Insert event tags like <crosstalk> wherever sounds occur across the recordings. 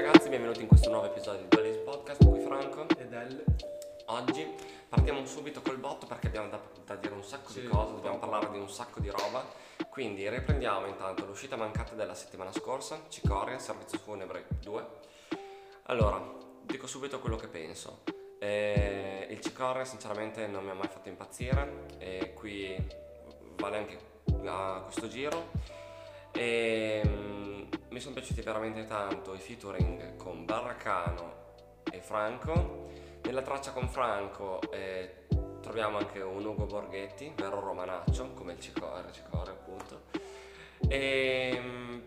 ragazzi, benvenuti in questo nuovo episodio di Dolly's Podcast, qui Franco. ed El Oggi partiamo subito col botto perché abbiamo da, da dire un sacco Sì, di cose, dobbiamo parlare di un sacco di roba. Quindi riprendiamo intanto l'uscita mancata della settimana scorsa, Cicoria, Servizio Funebre 2. Allora, dico subito quello che penso. Eh, il Cicoria sinceramente non mi ha mai fatto impazzire e qui vale anche a questo giro. E, mm, mi sono piaciuti veramente tanto i featuring con Barracano e Franco. Nella traccia con Franco eh, troviamo anche un Ugo Borghetti, vero romanaccio, come il Cicore, Cicore appunto. E mm,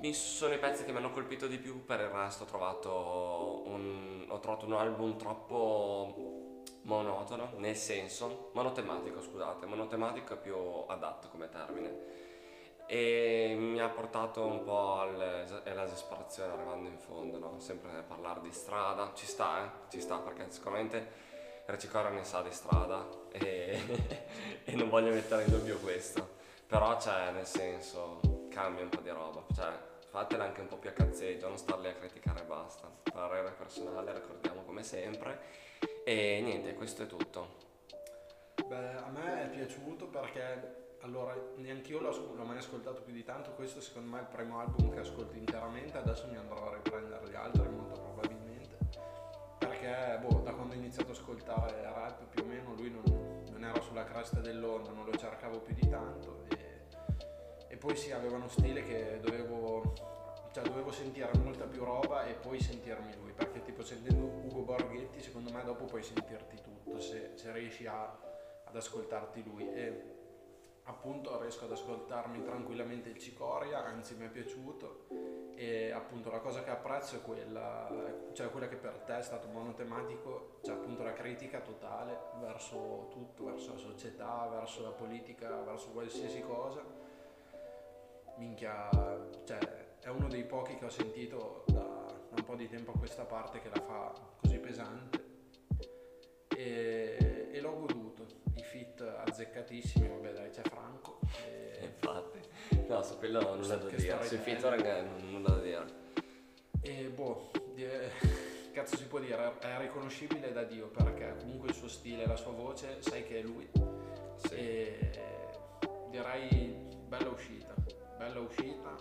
mi sono i pezzi che mi hanno colpito di più, per il resto ho trovato un, ho trovato un album troppo monotono, nel senso, monotematico scusate, monotematico è più adatto come termine e mi ha portato un po' al- all'esasperazione arrivando in fondo, no? sempre a parlare di strada, ci sta, eh? ci sta perché sicuramente Recicore ne sa di strada e, <laughs> e non voglio mettere in dubbio questo, però c'è nel senso cambia un po' di roba, cioè fatela anche un po' più a cazzeggio, non starli a criticare e basta, parere personale ricordiamo come sempre e niente, questo è tutto. Beh, a me è piaciuto perché allora neanche io l'ho, l'ho mai ascoltato più di tanto. Questo secondo me è il primo album che ascolto interamente. Adesso mi andrò a riprendere gli altri molto probabilmente. Perché boh, da quando ho iniziato ad ascoltare rap più o meno lui non, non era sulla cresta dell'onda, non lo cercavo più di tanto. E, e poi sì, aveva uno stile che dovevo, cioè, dovevo sentire molta più roba e poi sentirmi lui. Perché tipo sentendo Ugo Borghetti secondo me dopo puoi sentirti tutto se, se riesci a ad ascoltarti lui e appunto riesco ad ascoltarmi tranquillamente il Cicoria, anzi mi è piaciuto e appunto la cosa che apprezzo è quella, cioè quella che per te è stato monotematico, cioè appunto la critica totale verso tutto, verso la società, verso la politica, verso qualsiasi cosa. Minchia, cioè è uno dei pochi che ho sentito da, da un po' di tempo a questa parte che la fa così pesante e, e l'ho goduto. Fit azzeccatissimi, vabbè dai c'è Franco. E E, Infatti, no, su quello nulla da dire, sui featuring eh, nulla da dire. e boh, di- <laughs> cazzo si può dire, è riconoscibile da Dio perché comunque il suo stile, la sua voce, sai che è lui. Sì. E direi bella uscita, bella uscita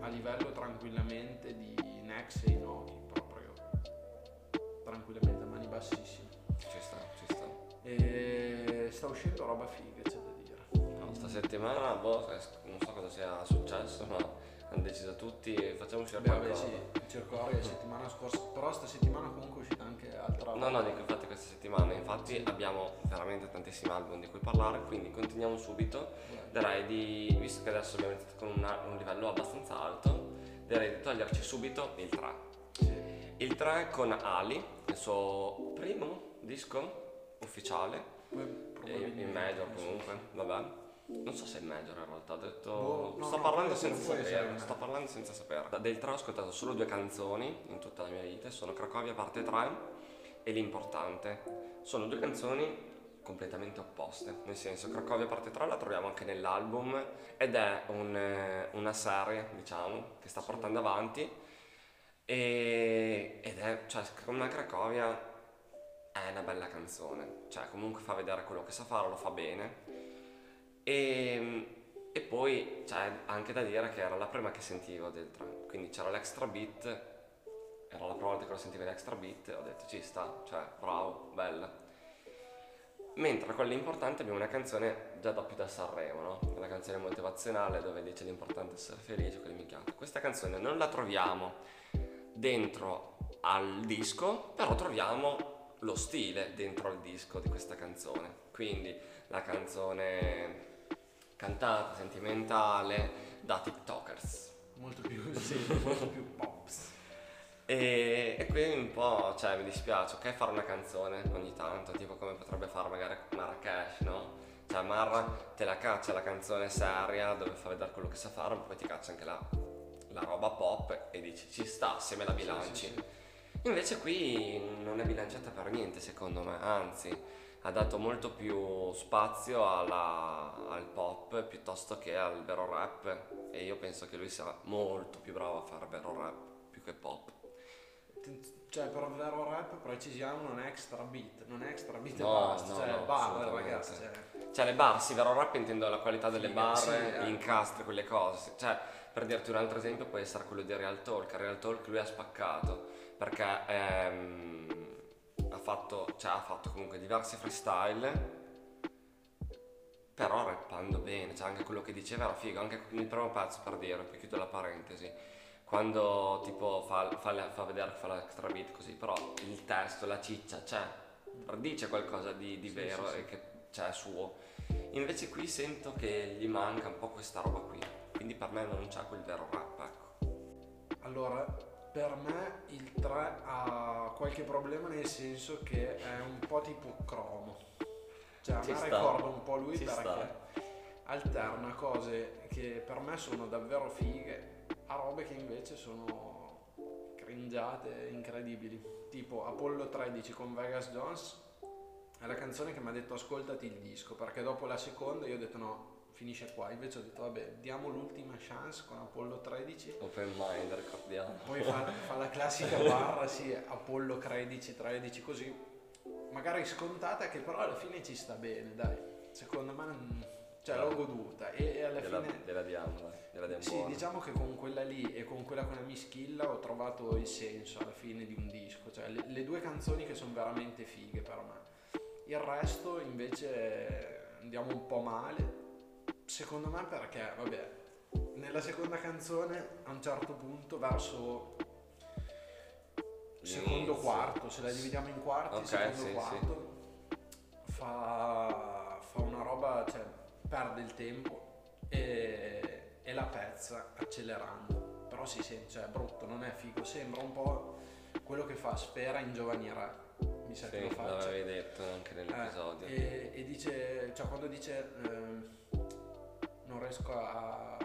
a livello tranquillamente di Nex e Inoki, proprio tranquillamente a mani bassissime. Ci sta, ci sta. E sta uscendo roba figa, c'è da dire. No, sta settimana, boh, non so cosa sia successo, ma hanno deciso tutti, facciamo uscire Beh, qualcosa. sì, il Cercoria la settimana scorsa, però sta settimana comunque è uscita anche altra No, no, dico infatti questa settimana, infatti abbiamo veramente tantissimi album di cui parlare, quindi continuiamo subito. Direi di, visto che adesso abbiamo iniziato con un, un livello abbastanza alto, direi di toglierci subito il 3. Sì. Il 3 con Ali, il suo primo disco ufficiale, in major comunque, vabbè. Non so se è major in realtà, ho detto... Boh, no, sto no, parlando essere sapere, sto parlando senza sapere. Del 3 ho ascoltato solo due canzoni in tutta la mia vita, sono Cracovia parte 3 e L'importante. Sono due canzoni completamente opposte, nel senso Cracovia parte 3 la troviamo anche nell'album ed è un, eh, una serie, diciamo, che sta portando avanti e, ed è, cioè, me Cracovia è una bella canzone, cioè comunque fa vedere quello che sa fare, lo fa bene. E, e poi c'è anche da dire che era la prima che sentivo del 3, quindi c'era l'extra beat, era la prima volta che lo sentivo l'extra beat ho detto ci sta, cioè bravo, bella. Mentre con l'importante abbiamo una canzone già da da Sanremo, no? Una canzone motivazionale dove dice l'importante è essere felice, quelle minchiate. Questa canzone non la troviamo dentro al disco, però troviamo lo stile dentro al disco di questa canzone. Quindi la canzone cantata, sentimentale, da TikTokers. Molto più, <laughs> sì, <laughs> molto più pops. E, e qui un po', cioè mi dispiace, ok fare una canzone ogni tanto, tipo come potrebbe fare magari Marrakesh, no? Cioè Marra te la caccia la canzone seria dove fa vedere quello che sa fare, ma poi ti caccia anche la, la roba pop e dici ci sta se me la bilanci. Sì, sì, Invece qui non è bilanciata per niente secondo me, anzi ha dato molto più spazio alla- al pop piuttosto che al vero rap e io penso che lui sia molto più bravo a fare vero rap più che pop. cioè per vero rap precisiamo non è extra beat, non è extra beat No, e basta, no, cioè no, assolutamente. ragazzi, cioè, Cioè le bar, sì, vero rap intendo la qualità delle Figa, barre, sì, gli eh. incastri, quelle cose. Cioè, per dirti un altro esempio può essere quello di Real Talk. Real Talk lui ha spaccato perché ehm, ha, fatto, cioè, ha fatto comunque diversi freestyle, però rappando bene, cioè anche quello che diceva era figo, anche il primo pezzo per dire, poi chiudo la parentesi. Quando tipo fa, fa, fa vedere che fa l'extra beat così, però il testo, la ciccia c'è, dice qualcosa di, di Sì, vero sì, sì. e che c'è suo. Invece qui sento che gli manca un po' questa roba qui, quindi per me non c'è quel vero rap, ecco. Allora, per me il 3 ha qualche problema nel senso che è un po' tipo cromo. Cioè, a Ci me sta. ricorda un po' lui Ci perché sta. alterna cose che per me sono davvero fighe a robe che invece sono cringiate incredibili. Tipo Apollo 13 con Vegas Jones è la canzone che mi ha detto ascoltati il disco perché dopo la seconda io ho detto no, finisce qua. Invece ho detto vabbè, diamo l'ultima chance con Apollo 13 Open mind, ricordiamo. poi fa, fa la classica <laughs> barra, sì, Apollo 13, 13, così. Magari scontata che però alla fine ci sta bene, dai. Secondo me, mm, cioè l'ho goduta e, alla Gliela, fine... gliela diamo, gliela diamo Sì, buona. diciamo che con quella lì e con quella con la Mischilla ho trovato il senso alla fine di un disco, cioè le, le due canzoni che sono veramente fighe per me. Il resto invece andiamo un po' male, secondo me perché, vabbè, nella seconda canzone a un certo punto verso secondo L'inizio. quarto, se la dividiamo in quarti, Ok, secondo sì, sì. quarto, Fa, fa una roba, cioè perde il tempo e, e la pezza accelerando. Però si sente, cioè è brutto, non è figo, sembra un po' quello che fa Sfera in Giovani Re, mi sa che Sì, lo faccia. l'avevi detto anche nell'episodio. Eh, e, e dice, cioè quando dice ehm, non riesco a...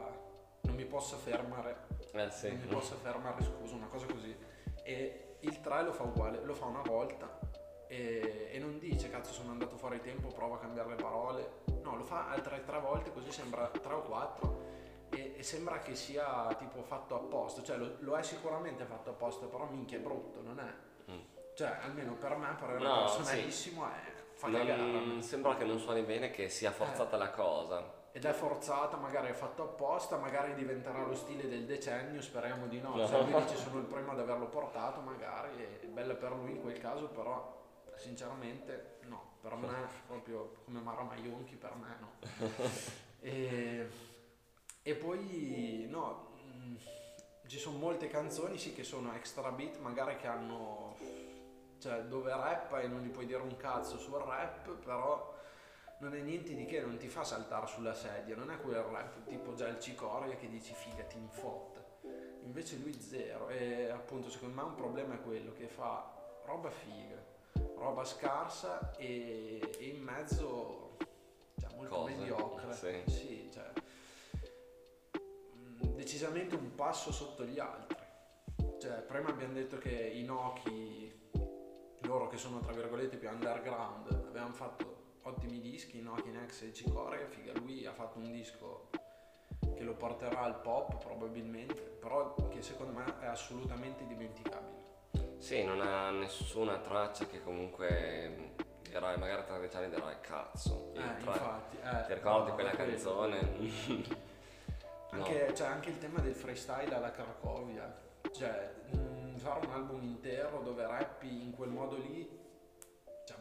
non mi posso fermare, Eh sì. non mi posso fermare, scusa, una cosa così. E il 3 lo fa uguale, lo fa una volta e, e non dice cazzo sono andato fuori tempo, prova a cambiare le parole. No, lo fa altre tre volte così sembra tre o quattro e, e sembra che sia tipo fatto apposta, cioè lo, lo è sicuramente fatto apposta, però minchia è brutto, non è. Mm. Cioè, almeno per me, per No, personalissimo, è, fa. Non, sembra che non suoni bene, che sia forzata la cosa. Ed è forzata, magari è fatto apposta, magari diventerà lo stile del decennio, speriamo di no. Se lui dice sono il primo ad averlo portato, magari è bella per lui in quel caso, però sinceramente no, per me proprio come Mara Maionchi, per me no. <laughs> e, e poi no, mh, ci sono molte canzoni sì che sono extra beat, magari che hanno, cioè dove rappa e non gli puoi dire un cazzo sul rap, però non è niente di che, non ti fa saltare sulla sedia, non è quel rap tipo già il Cicoria che dici figa ti infotta. Invece lui zero e appunto secondo me un problema è quello che fa roba figa, roba scarsa e, e in mezzo cioè, molto Cose, mediocre. sì. Sì, cioè, mm, decisamente un passo sotto gli altri. Cioè, prima abbiamo detto che i Noki, loro che sono tra virgolette più underground, avevano fatto ottimi dischi, Noki, Nex e Cicoria, figa, lui ha fatto un disco che lo porterà al pop probabilmente, però che secondo me è assolutamente dimenticabile. Sì, non ha nessuna traccia che comunque dirai, magari tra dieci anni dirai cazzo. Eh, tra- infatti, eh, Ti ricordi no, quella quello. canzone? <laughs> No. Anche, cioè, anche il tema del freestyle alla Cracovia, cioè mh, fare un album intero dove rappi in quel modo lì,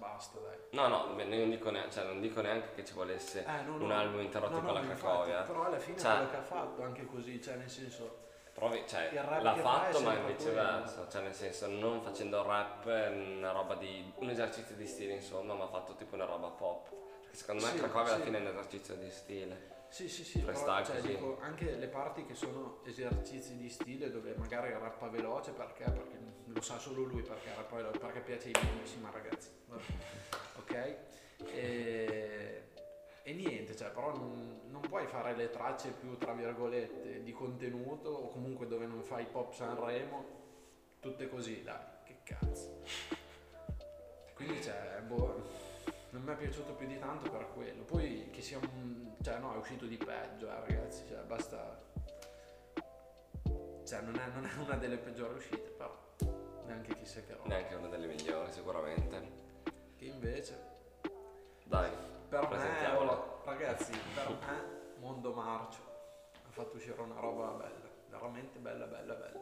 basta dai. No, no, non dico, neanche, cioè, non dico neanche che ci volesse Eh, no, no. un album intero No, tipo no, la infatti, Cracovia. Però alla fine Cioè- quello che ha fatto anche così, cioè nel senso... Provi- cioè, l'ha fatto ma viceversa, cioè nel senso non facendo rap una roba di un esercizio di stile insomma, ma ha fatto tipo una roba pop. Perché secondo me Sì, Cracovia alla sì. fine è un esercizio di stile. Sì, sì, sì, però, cioè, dico, anche le parti che sono esercizi di stile dove magari rappa veloce perché, perché lo sa solo lui perché veloce, perché piace ai ma ragazzi, ok? E, e niente, cioè, però non, non puoi fare le tracce più, tra virgolette, di contenuto o comunque dove non fai pop Sanremo, tutte così, dai, che cazzo. Quindi c'è, boh, non mi è piaciuto più di tanto per quello. Poi che sia un... cioè no, è uscito di peggio, eh, ragazzi, cioè basta... Cioè non è, non è una delle peggiori uscite, però... neanche chissà che roba. Neanche una delle migliori, sicuramente. Che invece, Dai, per me, oh, ragazzi, per <laughs> me, Mondo Marcio ha fatto uscire una roba bella, veramente bella, bella, bella.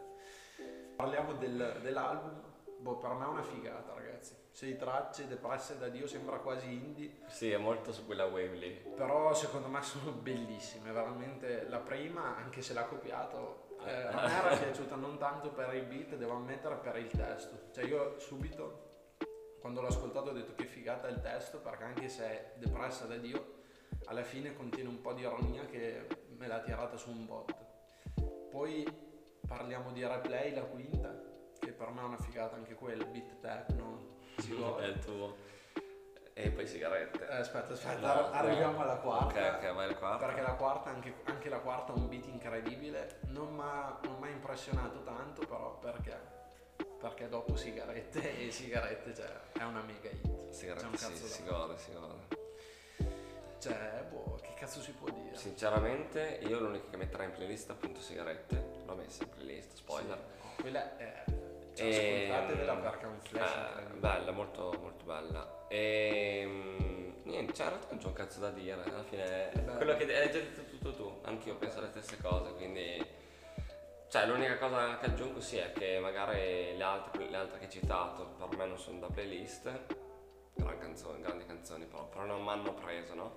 Parliamo del- dell'album, boh, per me è una figata, ragazzi. Sei tracce, depresse da Dio, sembra quasi indie. Sì, è molto su quella wave lì. Però secondo me sono bellissime, veramente la prima, anche se l'ha copiato, eh, a me era piaciuta non tanto per i beat, devo ammettere per il testo. Cioè io subito, quando l'ho ascoltato, ho detto che figata il testo, perché anche se è depressa da Dio, alla fine contiene un po' di ironia che me l'ha tirata su un botto. Poi parliamo di Replay, la quinta, che per me è una figata anche quella, beat techno, si <laughs> È il tuo. E poi sigarette. Eh, aspetta, aspetta, No, ar- arriviamo no. alla quarta. Ok, ok, vai al quarto. Perché la quarta, anche, anche la quarta ha un beat incredibile, non mi ha impressionato tanto però perché? Perché dopo sigarette e sigarette cioè, è una mega hit. Sigarette sì, si gode, si gode. Cioè, boh, che cazzo si può dire? Sinceramente, io l'unico che metterei in playlist è appunto sigarette. L'ho messa in playlist, spoiler. Sì, quella è... Ascoltatevela perché è un flash incredibile. bella, molto, molto bella. E niente, cioè, in realtà non c'è un cazzo da dire. Alla fine, Beh. quello che hai già detto tutto tu, anch'io penso le stesse cose. Quindi, cioè, l'unica cosa che aggiungo sì è che magari le altre, le altre che hai citato per me non sono da playlist. Gran canzoni, grandi canzoni, però, però non mi hanno preso, no?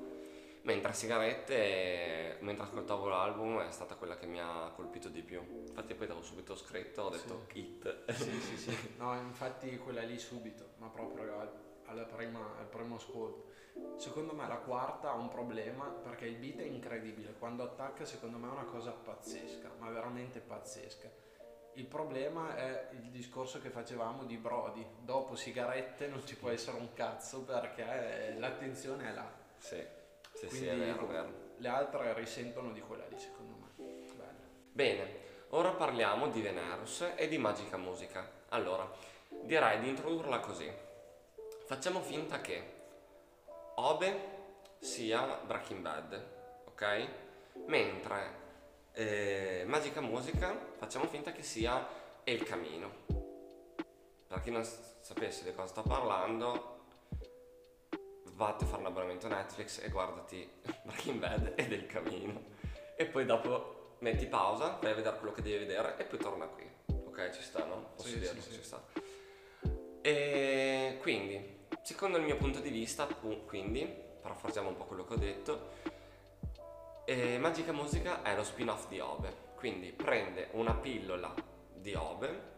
Mentre Sigarette, mentre ascoltavo l'album, è stata quella che mi ha colpito di più. Infatti poi l'avevo subito scritto, ho detto hit. Sì, sì, sì. <laughs> No, infatti quella lì subito, ma proprio al, alla prima, al primo ascolto. Secondo me la quarta ha un problema perché il beat è incredibile. Quando attacca, secondo me è una cosa pazzesca, ma veramente pazzesca. Il problema è il discorso che facevamo di Brody. Dopo sigarette non ci può essere un cazzo perché l'attenzione è là. Sì, sì, Quindi sì, è vero, vero. le altre risentono di quella lì, secondo me. Bella. Bene, ora parliamo di Venerus e di Magica Musica. Allora, direi di introdurla così. Facciamo finta che Obe sia Breaking Bad, ok? Mentre eh, Magica Musica facciamo finta che sia El Camino. Per chi non sapesse di cosa sto parlando, vatti a fare un abbonamento Netflix e guardati <laughs> Breaking Bad ed El Camino. E poi dopo metti pausa, vai a vedere quello che devi vedere e poi torna qui. Ok, ci sta, no? Posso Sì, dirlo, sì, sì. ci sta. E quindi, secondo il mio punto di vista, quindi, parafrasiamo un po' quello che ho detto, eh, Magica Musica è lo spin-off di Obe, quindi prende una pillola di Obe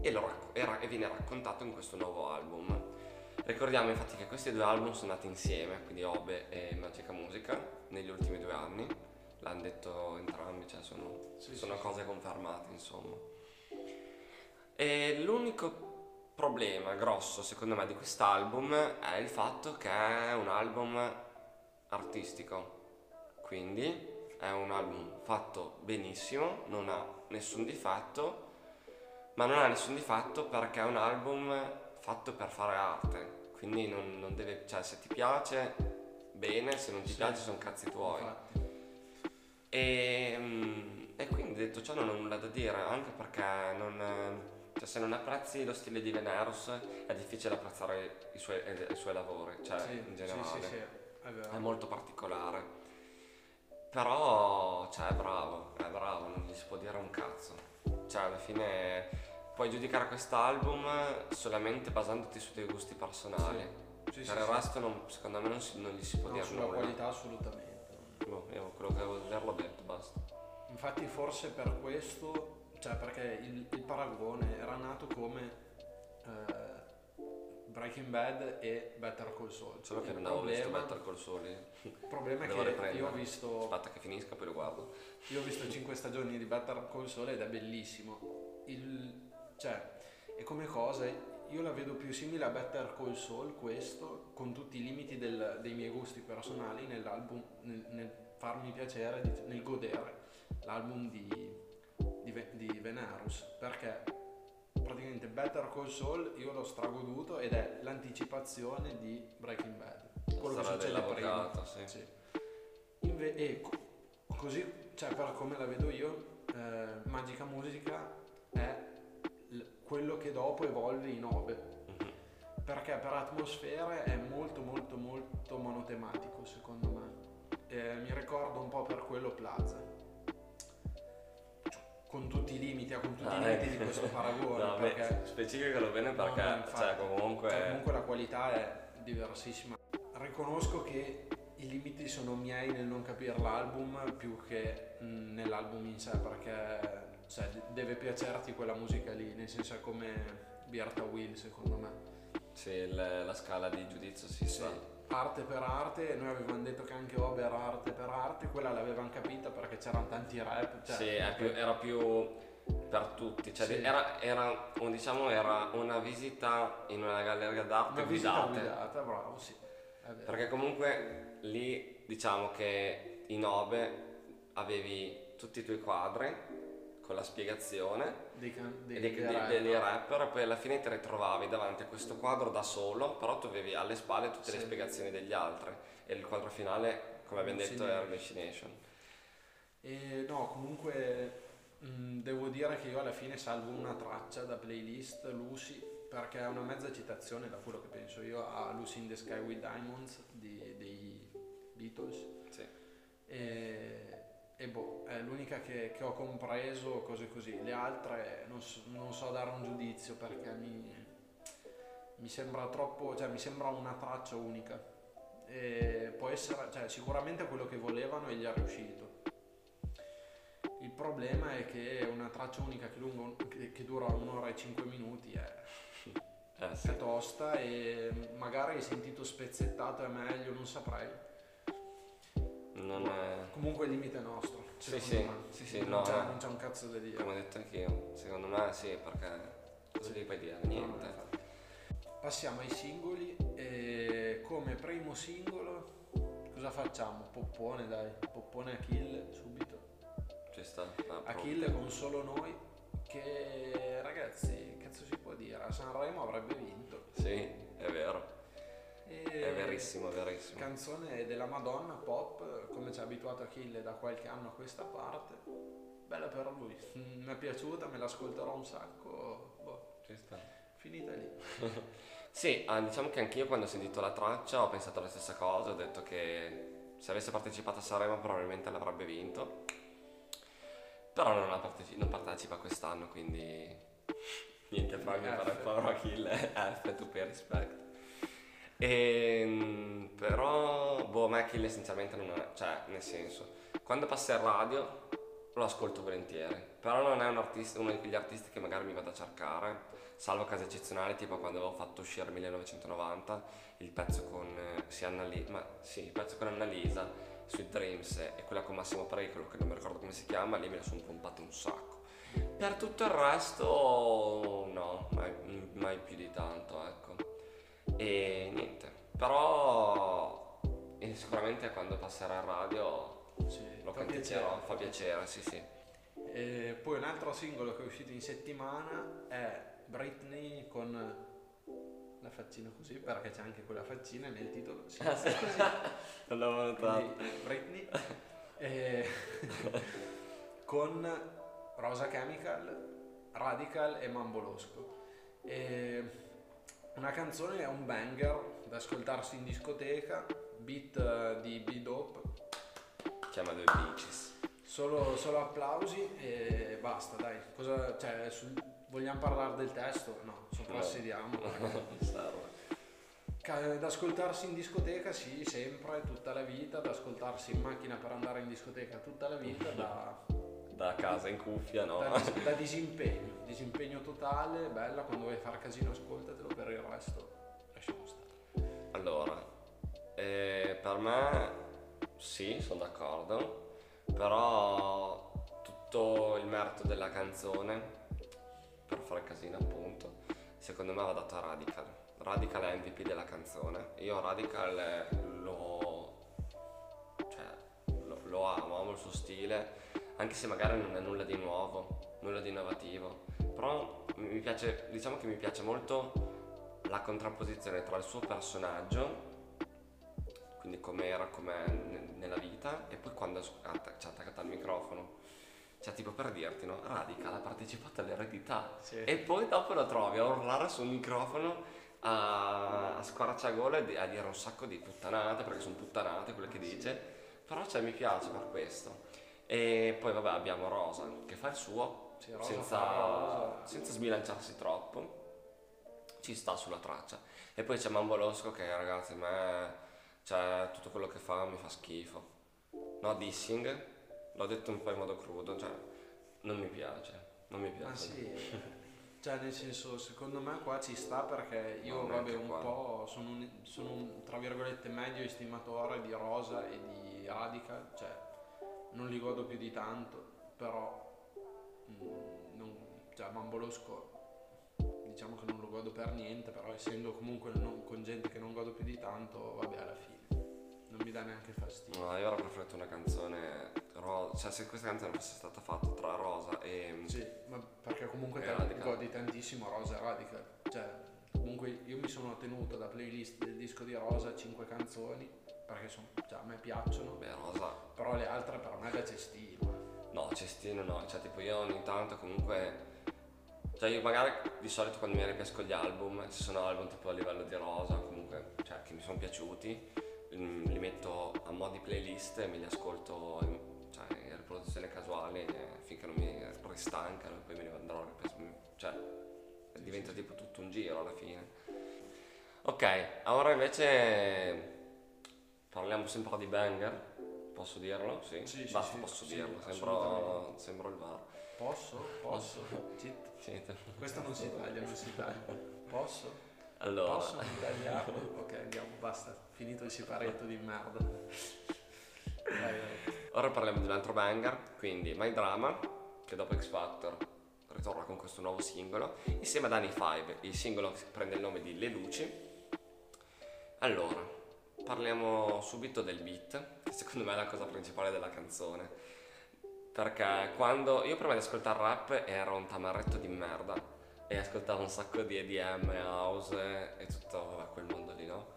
e, racco- e ra- e viene raccontato in questo nuovo album. Ricordiamo infatti che questi due album sono nati insieme, quindi Obe e Magica Musica, negli ultimi due anni, l'hanno detto entrambi, cioè sono, Sì, sono sì, cose confermate insomma. E l'unico problema grosso secondo me di quest'album è il fatto che è un album artistico, quindi è un album fatto benissimo, non ha nessun difetto, ma non ha nessun difetto perché è un album fatto per fare arte, quindi non, non deve, cioè se ti piace bene, se non ti Sì. piace sono cazzi tuoi. E, mm, e quindi detto ciò non ho nulla da dire, anche perché non, cioè, se non apprezzi lo stile di Venerus è difficile apprezzare i suoi, eh, i suoi lavori, cioè Sì, in generale. sì, sì, è. È molto particolare. Però, cioè, è bravo, è bravo, non gli si può dire un cazzo. Cioè, alla fine puoi giudicare quest'album solamente basandoti sui tuoi gusti personali. Sì, sì, per il sì. resto, non- secondo me, non, si- non gli si può No, dire sulla nulla. qualità assolutamente. Boh, io quello che avevo da dire l'ho detto, basta. Infatti forse per questo, cioè perché il, il paragone era nato come eh, Breaking Bad e Better Call Saul. Solo che il non avevo visto Better Call Saul. il problema è che riprendere. io ho, visto, Aspetta che finisca, poi lo guardo. io ho visto 5 stagioni di Better Call Saul ed è bellissimo. Il, cioè, e come cosa, io la vedo più simile a Better Call Saul, questo, con tutti i limiti del- dei miei gusti personali nell'album, nel, nel farmi piacere, nel godere l'album di, di, di Venerus, perché praticamente Better Call Saul io l'ho stragoduto ed è l'anticipazione di Breaking Bad, quello che succede prima. sì. Sì. Inve- e co- così, cioè per come la vedo io, eh, Magica Musica è quello che dopo evolve in Ove. Mhm. Perché per atmosfere è molto molto molto monotematico secondo me. Eh, mi ricordo un po' per quello Plaza. Con tutti i limiti, eh, con tutti Ah, i limiti ecco. di questo paragone. No, perché specificalo bene perché no, infatti. cioè, comunque, comunque la qualità è diversissima. Riconosco che i limiti sono miei nel non capire l'album più che mh, nell'album in sé perché cioè, de- deve piacerti quella musica lì, nel senso è come Bierta Will secondo me. sì, il- la scala di giudizio si Sì, sa. arte per arte, noi avevamo detto che anche Ober era arte per arte, quella l'avevano capita perché c'erano tanti rap. Cioè, Sì, più- era più per tutti, cioè, Sì. era, era diciamo, era una visita in una galleria d'arte una visita guidate. guidata, bravo, sì. Perché comunque lì diciamo che in Obe avevi tutti i tuoi quadri con la spiegazione Dei, can- dei, dei, dei rapper e poi alla fine ti ritrovavi davanti a questo quadro da solo, però tu avevi alle spalle tutte le Sì. spiegazioni degli altri e il quadro finale, come abbiamo detto, era Hallucination. E no, comunque mh, devo dire che io alla fine salvo una traccia da playlist Lucy perché è una mezza citazione da quello che penso io a Lucy in the Sky with Diamonds di- dei Beatles Sì. e, e boh, è l'unica che, che ho compreso, cose così. Le altre non so, non so dare un giudizio perché mi, mi sembra troppo, cioè mi sembra una traccia unica. E può essere, cioè sicuramente quello che volevano e gli è riuscito. Il problema è che una traccia unica che, lungo- che- che dura un'ora e cinque minuti è, Eh sì. è tosta e magari sentito spezzettato è meglio, non saprei. Non è... Comunque il limite è nostro. Sì, secondo sì, me. sì, sì, non, no, c'è, non c'è un cazzo da dire. Come ho detto anch'io, secondo me sì, perché cosa gli puoi dire? Niente. Passiamo ai singoli e come primo singolo cosa facciamo? Poppone dai, Poppone Achille subito. Ci sta. Ah, proprio. Achille con solo noi che ragazzi, cazzo si può dire? A Sanremo avrebbe vinto. Sì, è vero. E È verissimo, è verissimo. Canzone della Madonna pop, come ci ha abituato Achille da qualche anno a questa parte. Bella per lui. <laughs> Mi è piaciuta, me l'ascolterò un sacco. Boh, Ci sta. finita lì. <laughs> Sì, ah, diciamo che anch'io quando ho sentito la traccia ho pensato la stessa cosa, ho detto che se avesse partecipato a Sanremo probabilmente l'avrebbe vinto. Però non, ha parteci- non partecipa quest'anno, quindi <laughs> niente fa F. fare il povero Achille, F tu per rispetto. Ehm, però, boh, a me Achille sinceramente non è, cioè, nel senso, quando passa in radio lo ascolto volentieri, però non è un artista, uno di quegli artisti che magari mi vado a cercare, salvo casi eccezionali, tipo quando avevo fatto uscire 1990 il pezzo con, eh, sì, Annali- ma, sì, il pezzo con Annalisa, Sweet Dreams e quella con Massimo Pericolo, che non mi ricordo come si chiama, lì me la sono pompata un sacco. Per tutto il resto, no, mai, mai più di tanto, ecco. E niente, però eh, sicuramente quando passerà in radio Sì, lo piacere. fa piacere, sì sì. E poi un altro singolo che è uscito in settimana è Britney con la faccina così, perché c'è anche quella faccina nel titolo. Sì, Ah, sì. così. <laughs> Non l'avevo notato. Britney <laughs> e- con Rosa Chemical, Radical e Mambolosco. E una canzone è un banger da ascoltarsi in discoteca, beat eh, di B-Dope, Chiama due Beaches. solo, solo applausi e basta, dai. Cosa, cioè, sul- vogliamo parlare del testo? No, soprassediamo. <laughs> Da ascoltarsi in discoteca, sì, sempre, tutta la vita, da ascoltarsi in macchina per andare in discoteca tutta la vita, da, Da casa in cuffia, no? da, da disimpegno, disimpegno totale, bella, quando vuoi fare casino ascoltatelo, per il resto lasciamo stare. Allora, eh, per me sì, sono d'accordo, però tutto il merito della canzone, per fare casino appunto, secondo me va dato a Radical. Radical è MVP della canzone. Io Radical lo, cioè, lo, lo amo, amo il suo stile, anche se magari non è nulla di nuovo, nulla di innovativo. Però mi piace, diciamo che mi piace molto la contrapposizione tra il suo personaggio, quindi come era, com'è ne- nella vita, e poi quando ci ha attaccato al microfono. Cioè, tipo per dirti, no? Radical ha partecipato all'eredità. Sì. E poi dopo lo trovi a urlare sul microfono a, a squarciagole e a dire un sacco di puttanate, perché sono puttanate quelle che dice. Però cioè, mi piace per questo. E poi vabbè abbiamo Rosa che fa il suo Sì, Rosa senza, senza sbilanciarsi troppo. Ci sta sulla traccia. E poi c'è Mambolosco che ragazzi a me cioè, tutto quello che fa mi fa schifo. No dissing, l'ho detto un po' in modo crudo, cioè non mi piace. Non mi piace. Ma sì, cioè nel senso, secondo me qua ci sta perché io No, vabbè un qua. po' sono un, sono un, tra virgolette medio estimatore di Rosa e di Radical, cioè non li godo più di tanto, però mm, non, cioè Mambolosco diciamo che non lo godo per niente, però essendo comunque non- con gente che non godo più di tanto, vabbè alla fine non mi dà neanche fastidio. No, io avrei preferito una canzone rosa, cioè se questa canzone fosse stata fatta tra Rosa e... Sì, ma perché comunque te Radical. godi tantissimo Rosa e Radical. Cioè, comunque io mi sono tenuto da playlist del disco di Rosa 5 canzoni, perché sono, cioè, a me piacciono, Beh, Rosa... però le altre per me da cestino. No, cestino no, cioè tipo io ogni tanto comunque... Cioè io magari di solito quando mi ripesco gli album, ci sono album tipo a livello di Rosa, comunque, cioè che mi sono piaciuti, mm, li metto a mo' di playlist e me li ascolto in, cioè, in riproduzione casuale finché non mi ristancano e poi me li andrò. Cioè, diventa tipo tutto un giro alla fine. Ok, ora invece parliamo sempre di banger. Posso dirlo? Sì. Sì, sì, Basta, sì, posso dirlo. Sembro, sembro il bar. Posso? Posso? Zitto. Sì. Questa non si taglia, non si taglia. Posso? Allora, Posso tagliarlo? Ok, andiamo, basta. Finito il siparetto di merda. Vai, vai. ora parliamo di un altro banger, quindi My Drama, che dopo X Factor ritorna con questo nuovo singolo, insieme ad Annie 5. Il singolo prende il nome di Le Luci. Allora, parliamo subito del beat, che secondo me è la cosa principale della canzone. Perché quando io prima di ascoltare rap ero un tamarretto di merda e ascoltavo un sacco di EDM, house e tutto quel mondo lì, no?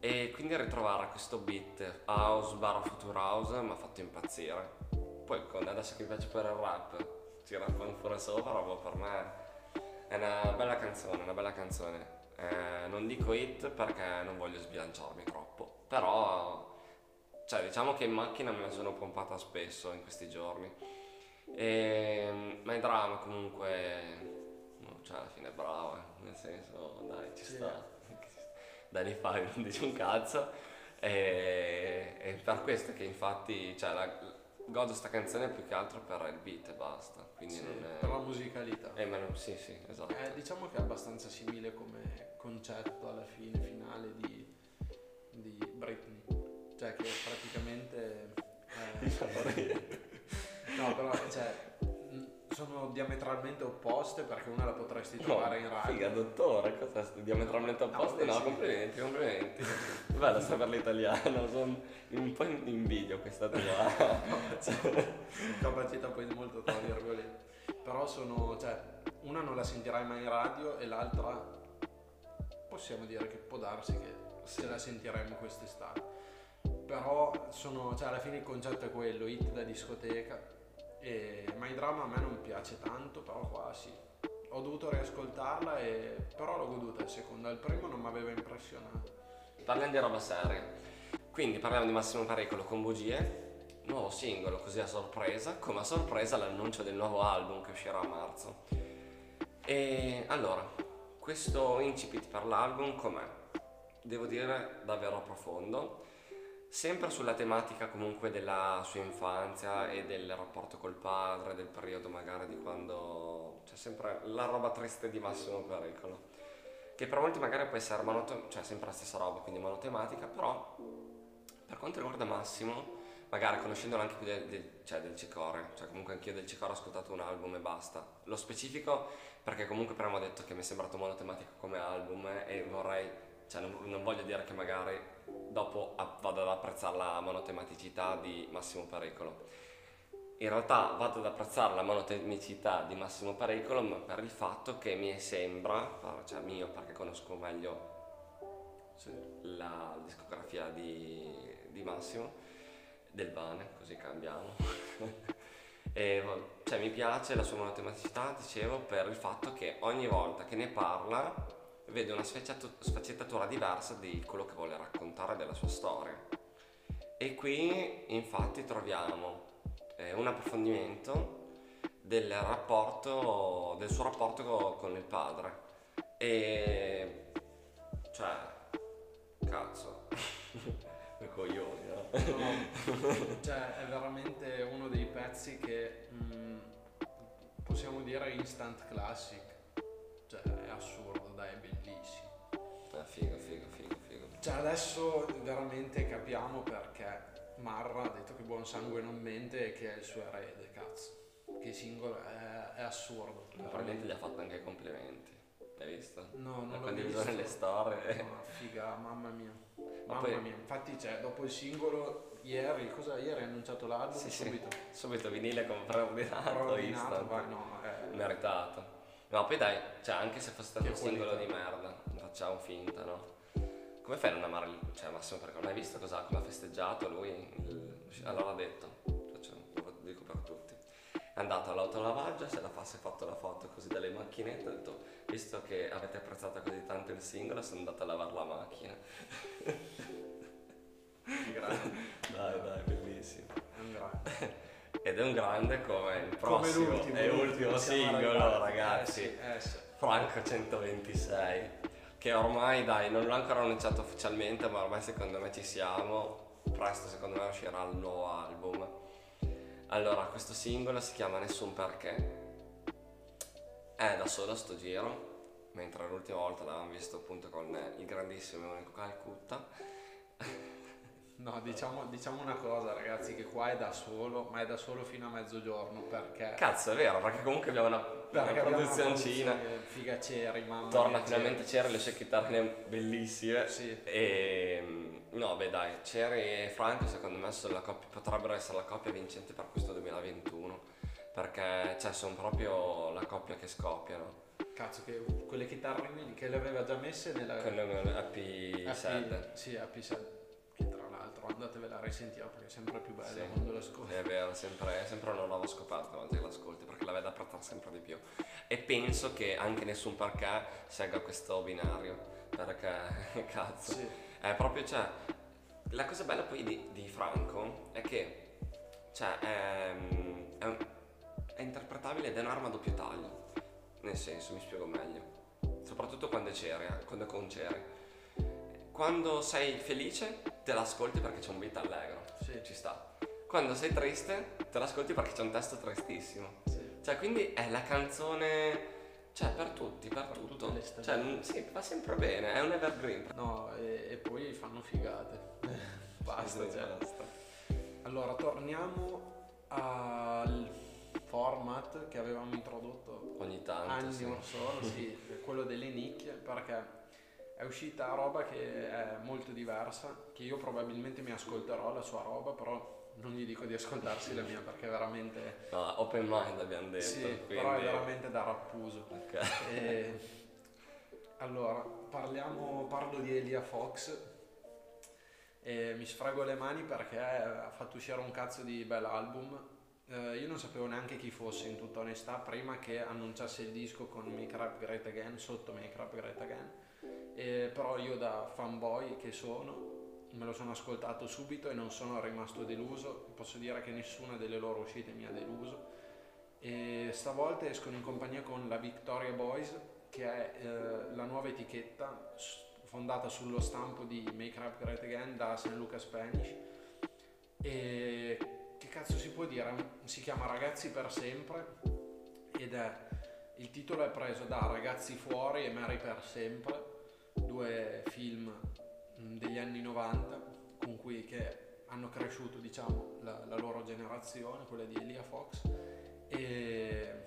E quindi ritrovare questo beat house barra future house mi ha fatto impazzire. Poi con adesso che mi piace pure il rap, ci rappano pure sopra, proprio per me è una bella canzone, una bella canzone. Eh, non dico hit perché non voglio sbilanciarmi troppo, però cioè diciamo che in macchina me la sono pompata spesso in questi giorni. E, ma è drama comunque, no, cioè alla fine è brava, nel senso dai ci sta. Dani Fai non dice un cazzo e, e per questo che infatti cioè, la, godo sta canzone più che altro per il beat e basta. Quindi Sì, non è... per la musicalità. Eh, ma non- sì, sì, esatto. Eh, diciamo che è abbastanza simile come concetto alla fine finale di, di Britney. Cioè che praticamente... eh, <laughs> <laughs> no, però cioè, sono diametralmente opposte perché una la potresti trovare in radio. Figa, dottore, cosa diametralmente No, opposto? beh, No, sì. complimenti, complimenti. Bello saperlo italiano, sono un po' in invidio questa tua. <laughs> capacità poi molto tra virgolette. Però sono, cioè, una non la sentirai mai in radio e l'altra possiamo dire che può darsi che Sì. ce la sentiremo quest'estate. Però sono, cioè, alla fine il concetto è quello, hit da discoteca. E My Drama a me non piace tanto, però qua sì. Ho dovuto riascoltarla e però l'ho goduta il secondo, il primo non mi aveva impressionato. Parliamo di roba seria. Quindi parliamo di Massimo Pericolo con bugie. Nuovo singolo, così a sorpresa, come a sorpresa l'annuncio del nuovo album che uscirà a marzo. E allora, questo incipit per l'album com'è? Devo dire davvero profondo. Sempre sulla tematica comunque della sua infanzia e del rapporto col padre, del periodo magari di quando c'è sempre la roba triste di Massimo Pericolo. Che per molti magari può essere monoto- cioè sempre la stessa roba, quindi monotematica, però per quanto riguarda Massimo, magari conoscendolo anche più del, del, cioè del Cicore, cioè comunque anch'io del Cicore ho ascoltato un album e basta. Lo specifico perché comunque prima ho detto che mi è sembrato monotematico come album e vorrei, cioè non, non voglio dire che magari dopo vado ad apprezzare la monotematicità di Massimo Pericolo. In realtà vado ad apprezzare la monotemicità di Massimo Pericolo ma per il fatto che mi sembra, cioè mio perché conosco meglio Sì. la discografia di, di Massimo del Bane, così cambiamo. <laughs> e cioè, mi piace la sua monotematicità, dicevo, per il fatto che ogni volta che ne parla vede una sfaccettatura diversa di quello che vuole raccontare della sua storia. E qui infatti troviamo eh, un approfondimento del rapporto, del suo rapporto con il padre. E cioè, cazzo, <laughs> che coglioni, no? no? <laughs> Cioè, è veramente uno dei pezzi che mh, mm, possiamo dire instant classic. È assurdo, dai, è bellissimo. È figo, figo, figo, figo. Cioè, adesso veramente capiamo perché Marra ha detto che Buon Sangue non mente e che è il suo erede, cazzo. Che singolo è, è assurdo. Probabilmente gli ha fatto anche complimenti. Hai visto? No, non La l'ho condivisione visto. nelle storie. No, figa, mamma mia. Ma Mamma poi- mia. Infatti, cioè, dopo il singolo, ieri, cosa ieri ha annunciato l'album? Sì, sì. subito. Subito vinile con preordinato, Preordinato, instant. vai, no, eh. Meritato. No, poi dai, cioè anche se fosse stato Che un singolo di merda, facciamo finta, no? Come fai a non amare il... Cioè, Massimo, perché non hai visto cosa, come ha festeggiato lui? Il- Allora ha detto, faccio- lo dico per tutti. È andato all'autolavaggio, se la fa, si è fatto la foto così dalle macchinette, ha detto, visto che avete apprezzato così tanto il singolo, sono andato a lavare la macchina. Grande. <laughs> Dai, dai, bellissimo. Grande. <laughs> Ed è un grande come il Come prossimo, l'ultimo. è l'ultimo singolo, arrivati. ragazzi. Eh sì, eh sì. Franco 126, che ormai dai, non l'ho ancora annunciato ufficialmente, ma ormai secondo me ci siamo. Presto secondo me uscirà il nuovo album. Allora, questo singolo si chiama Nessun Perché. È da solo sto giro, mentre l'ultima volta l'avevamo visto appunto con il grandissimo e unico Calcutta. No, diciamo, diciamo, una cosa, ragazzi, che qua è da solo, ma è da solo fino a mezzogiorno perché. Cazzo, è vero, perché comunque abbiamo una, una produzioncina. Figa Ceri, mamma. Torna mia, finalmente cioè. Ceri le sue chitarre bellissime. Sì. E. No, beh, dai, Ceri e Franco, secondo me, coppia, potrebbero essere la coppia vincente per questo 2021. Perché, cioè, sono proprio la coppia che scoppiano. Cazzo, che uh, quelle chitarre che le aveva già messe nella. Con l'AP7. Sì, AP7 qua andatevela a risentire perché è sempre più bella sì, quando l'ascolti. È vero, sempre, è sempre una nuova scoperta quando l'ascolti perché la vedo apprezzare sempre di più. E penso che anche nessun parcà segga questo binario perché <laughs> cazzo. Sì. È proprio, cioè, la cosa bella poi di, di Franco è che cioè, ehm, è, è, è interpretabile ed è un'arma a doppio taglio. Nel senso, mi spiego meglio. Soprattutto quando è cerea, quando è con cerea quando sei felice, te l'ascolti perché c'è un beat allegro. Sì. Ci sta. Quando sei triste, te l'ascolti perché c'è un testo tristissimo. Sì. Cioè, quindi è la canzone, cioè, per tutti, per, Per tutto. Cioè, sì, va sempre bene, è un evergreen. No, e, e poi fanno figate. <laughs> Basta, Sì, cioè. basta. Allora, torniamo al format che avevamo introdotto Ogni tanto, anni sì. or sono, sì, <laughs> quello delle nicchie, perché è uscita roba che è molto diversa, che io probabilmente mi ascolterò la sua roba, però non gli dico di ascoltarsi la mia perché è veramente... No, open mind abbiamo detto. sì, quindi... però è veramente da rappuso. Ok. E, allora, parliamo, parlo di Elia Fox. E mi sfrago le mani perché ha fatto uscire un cazzo di bell'album. Eh, io non sapevo neanche chi fosse in tutta onestà prima che annunciasse il disco con Make Rap Great Again, sotto Make Rap Great Again. E, però io da fanboy che sono me lo sono ascoltato subito e non sono rimasto deluso. Posso dire che nessuna delle loro uscite mi ha deluso. E stavolta escono in compagnia con la Victoria Boys, che è eh, la nuova etichetta fondata sullo stampo di Make Rap Great Again da St. Luca Spanish. E che cazzo si può dire? Si chiama Ragazzi per sempre ed è il titolo è preso da Ragazzi fuori e Mary per sempre, due film mh, degli anni 90 con cui che hanno cresciuto diciamo la, la loro generazione, quella di Elia Fox. E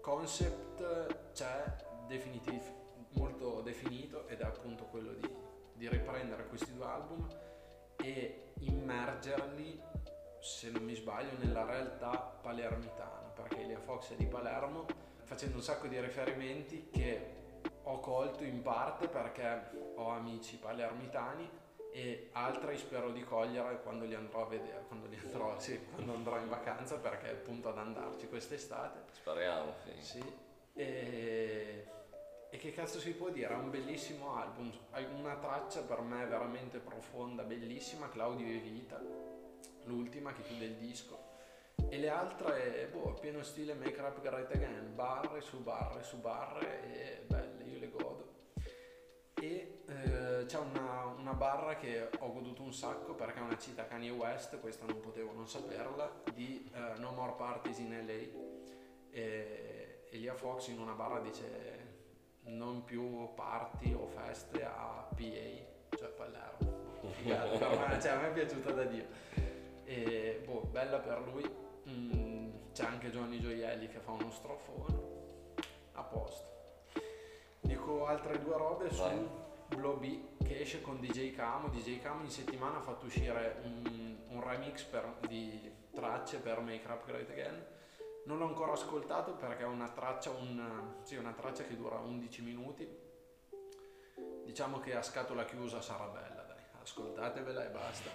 concept c'è definitiv- molto definito ed è appunto quello di, di riprendere questi due album e immergerli se non mi sbaglio nella realtà palermitana perché Elia Fox è di Palermo facendo un sacco di riferimenti che ho colto in parte perché ho amici palermitani e altri spero di cogliere quando li andrò a vedere, quando, li andrò, sì, quando andrò in vacanza perché è appunto ad andarci quest'estate. Speriamo, sì. Sì. E, e che cazzo si può dire? È un bellissimo album, una traccia per me veramente profonda, bellissima, Claudio e Vita, l'ultima che chiude il disco. E le altre, boh, pieno stile Make Rap Great Again, barre su barre su barre e belle, io le godo. E eh, c'è una, una, barra che ho goduto un sacco perché è una cita Kanye West, questa non potevo non saperla, di uh, No More Parties in LA. E Elia Fox in una barra dice non più party o feste a PA, cioè Palermo. Figata, <laughs> cioè, a me è piaciuta da Dio. E boh, bella per lui. Mm, c'è anche Johnny Gioielli che fa uno strofone. A posto. Dico altre due robe su Bloby che esce con DJ Camo. DJ Camo in settimana ha fatto uscire un, un remix per, di tracce per Make Up Great Again. Non l'ho ancora ascoltato perché è una traccia, un, sì, una traccia che dura 11 minuti. Diciamo che a scatola chiusa sarà bella, dai. Ascoltatevela e basta.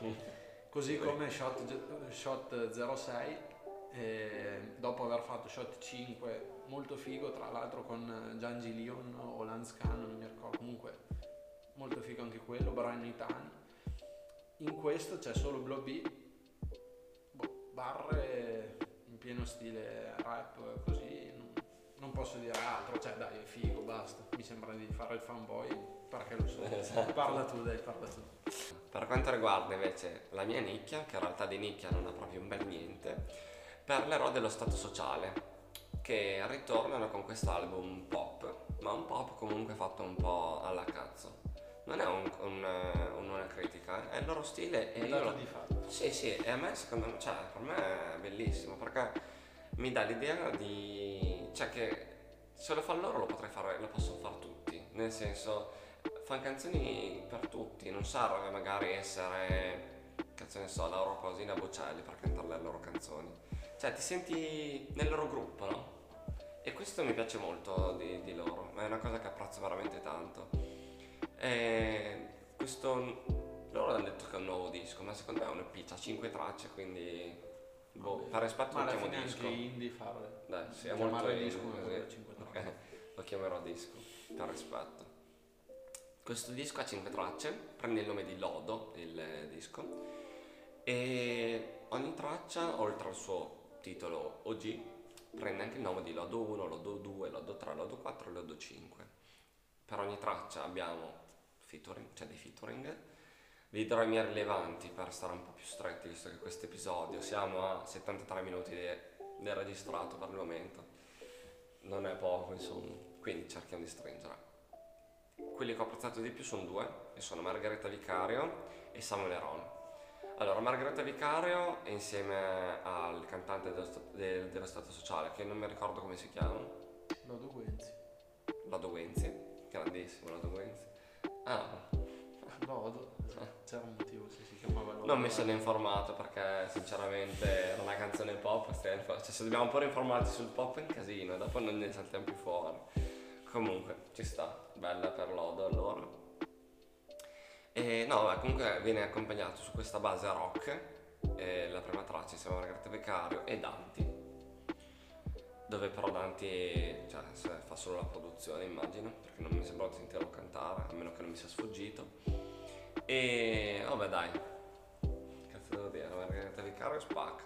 Così come Shot, Shot 06, eh, dopo aver fatto Shot 5 molto figo, tra l'altro con Giangi Leon o Lance Khan, non mi ricordo, comunque molto figo anche quello, Brian Itani. In questo c'è solo Blob boh, barre in pieno stile rap, così, non, non, posso dire altro, cioè dai, è figo, basta, mi sembra di fare il fanboy, perché lo so, esatto. parla tu, dai, parla tu. Per quanto riguarda invece la mia nicchia, che in realtà di nicchia non ha proprio un bel niente, parlerò dello stato sociale che ritornano con quest'album pop, ma un pop comunque fatto un po' alla cazzo. Non è un, un, un, una critica, è il loro stile e io lo... di fatto. Sì, sì, e a me secondo me, cioè, per me è bellissimo perché mi dà l'idea di... cioè che se lo fa loro lo potrei fare, lo possono fare tutti, nel senso fanno canzoni per tutti, non serve magari essere, cazzo ne so, Laura Pausina Bocelli per cantare le loro canzoni. Cioè ti senti nel loro gruppo, no? E questo mi piace molto di, di loro, è una cosa che apprezzo veramente tanto. E questo, loro hanno detto che è un nuovo disco, ma secondo me è un EP, ha 5 tracce, quindi boh, per rispetto ma lo chiamo disco. Ma indie fare. Dai, sì, è molto indie, disco, così. Okay. Lo chiamerò disco, per rispetto. Questo disco ha 5 tracce, prende il nome di Lodo, il disco, e ogni traccia, oltre al suo titolo OG, prende anche il nome di Lodo 1, Lodo 2, Lodo 3, Lodo 4 e Lodo 5. Per ogni traccia abbiamo featuring, cioè dei featuring. Vi darò i miei rilevanti per stare un po' più stretti, visto che questo episodio siamo a 73 minuti del registrato per il momento. Non è poco, insomma, quindi cerchiamo di stringere. Quelli che ho apprezzato di più sono due, e sono Margherita Vicario e Samuele Ron. Allora, Margherita Vicario insieme al cantante dello, de, dello Stato Sociale, che non mi ricordo come si chiama. Lodo Guenzi. Lodo Guenzi, grandissimo Lodo Guenzi. Ah. Lodo, c'era un motivo se si chiamava Lodo. Non mi sono informato perché sinceramente era una canzone pop, cioè se dobbiamo ancora informarci sul pop è un casino, dopo non ne saltiamo più fuori. Comunque, ci sta, bella per Lodo allora. E no, beh, comunque viene accompagnato su questa base rock, eh, la prima traccia insieme a Margherita Beccario e Danti, dove però Danti cioè, fa solo la produzione immagino, perché non mi sembra di sentirlo cantare, a meno che non mi sia sfuggito. E vabbè dai, cazzo devo dire, Margherita Vicario spacca,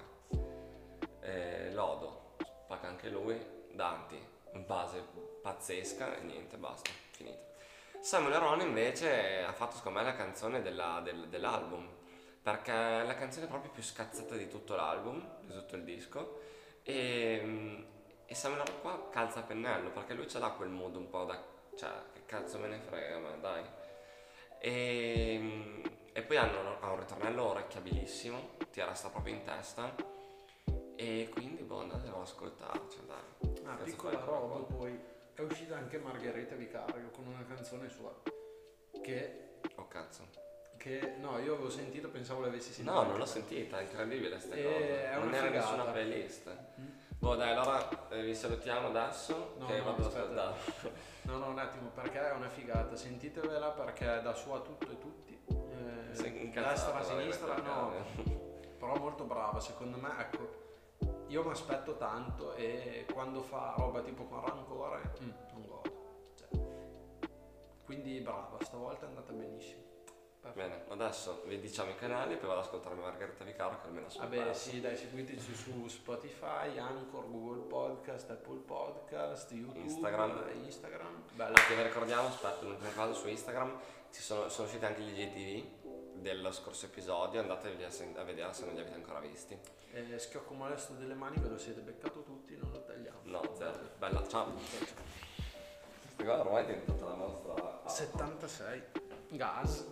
eh, Lodo spacca anche lui, Danti, base pazzesca e niente, basta, finito. Samuel Ron invece ha fatto secondo me la canzone della, del, dell'album perché è la canzone proprio più scazzata di tutto l'album, di tutto il disco e, e Samuel Ron qua calza a pennello perché lui ce l'ha quel modo un po' da cioè che cazzo me ne frega ma dai. E, e poi hanno, ha un ritornello orecchiabilissimo ti resta proprio in testa e quindi boh andatelo ad ascoltare cioè dai. Ah, piccola roba poi è uscita anche Margherita Vicario con una canzone sua che... Oh cazzo. Che no, io avevo sentito, pensavo l'avessi sentita. No, non l'ho sentita, è incredibile questa cosa. Non era figata. nessuna playlist. Mm. Boh dai, allora eh, vi salutiamo adesso. No, che no, vado aspetta. <laughs> no, no, un attimo, perché è una figata. Sentitevela perché da su a tutto e tutti. Eh, destra, sinistra, no. Però molto brava, secondo me, ecco. Io mi aspetto tanto e quando fa roba tipo con rancore, mm, non godo. Cioè, quindi brava, stavolta è andata benissimo. Perfetto. Bene, adesso vi diciamo i canali, poi vado ad ascoltarmi Margherita Vicaro che almeno sono Vabbè, sì, dai, seguiteci su Spotify, Anchor, Google Podcast, Apple Podcast, YouTube, Instagram. Instagram. Bello. Anche vi ricordiamo, aspetta, l'ultima cosa su Instagram, ci sono, sono usciti anche gli IGTV dello scorso episodio, andatevi a, vedere se non li avete ancora visti. Eh, schiocco molesto delle mani, ve lo siete beccato tutti, non lo tagliamo. No, zero. Bella, ciao. Questa qua ormai è diventata la nostra... 76. Gas.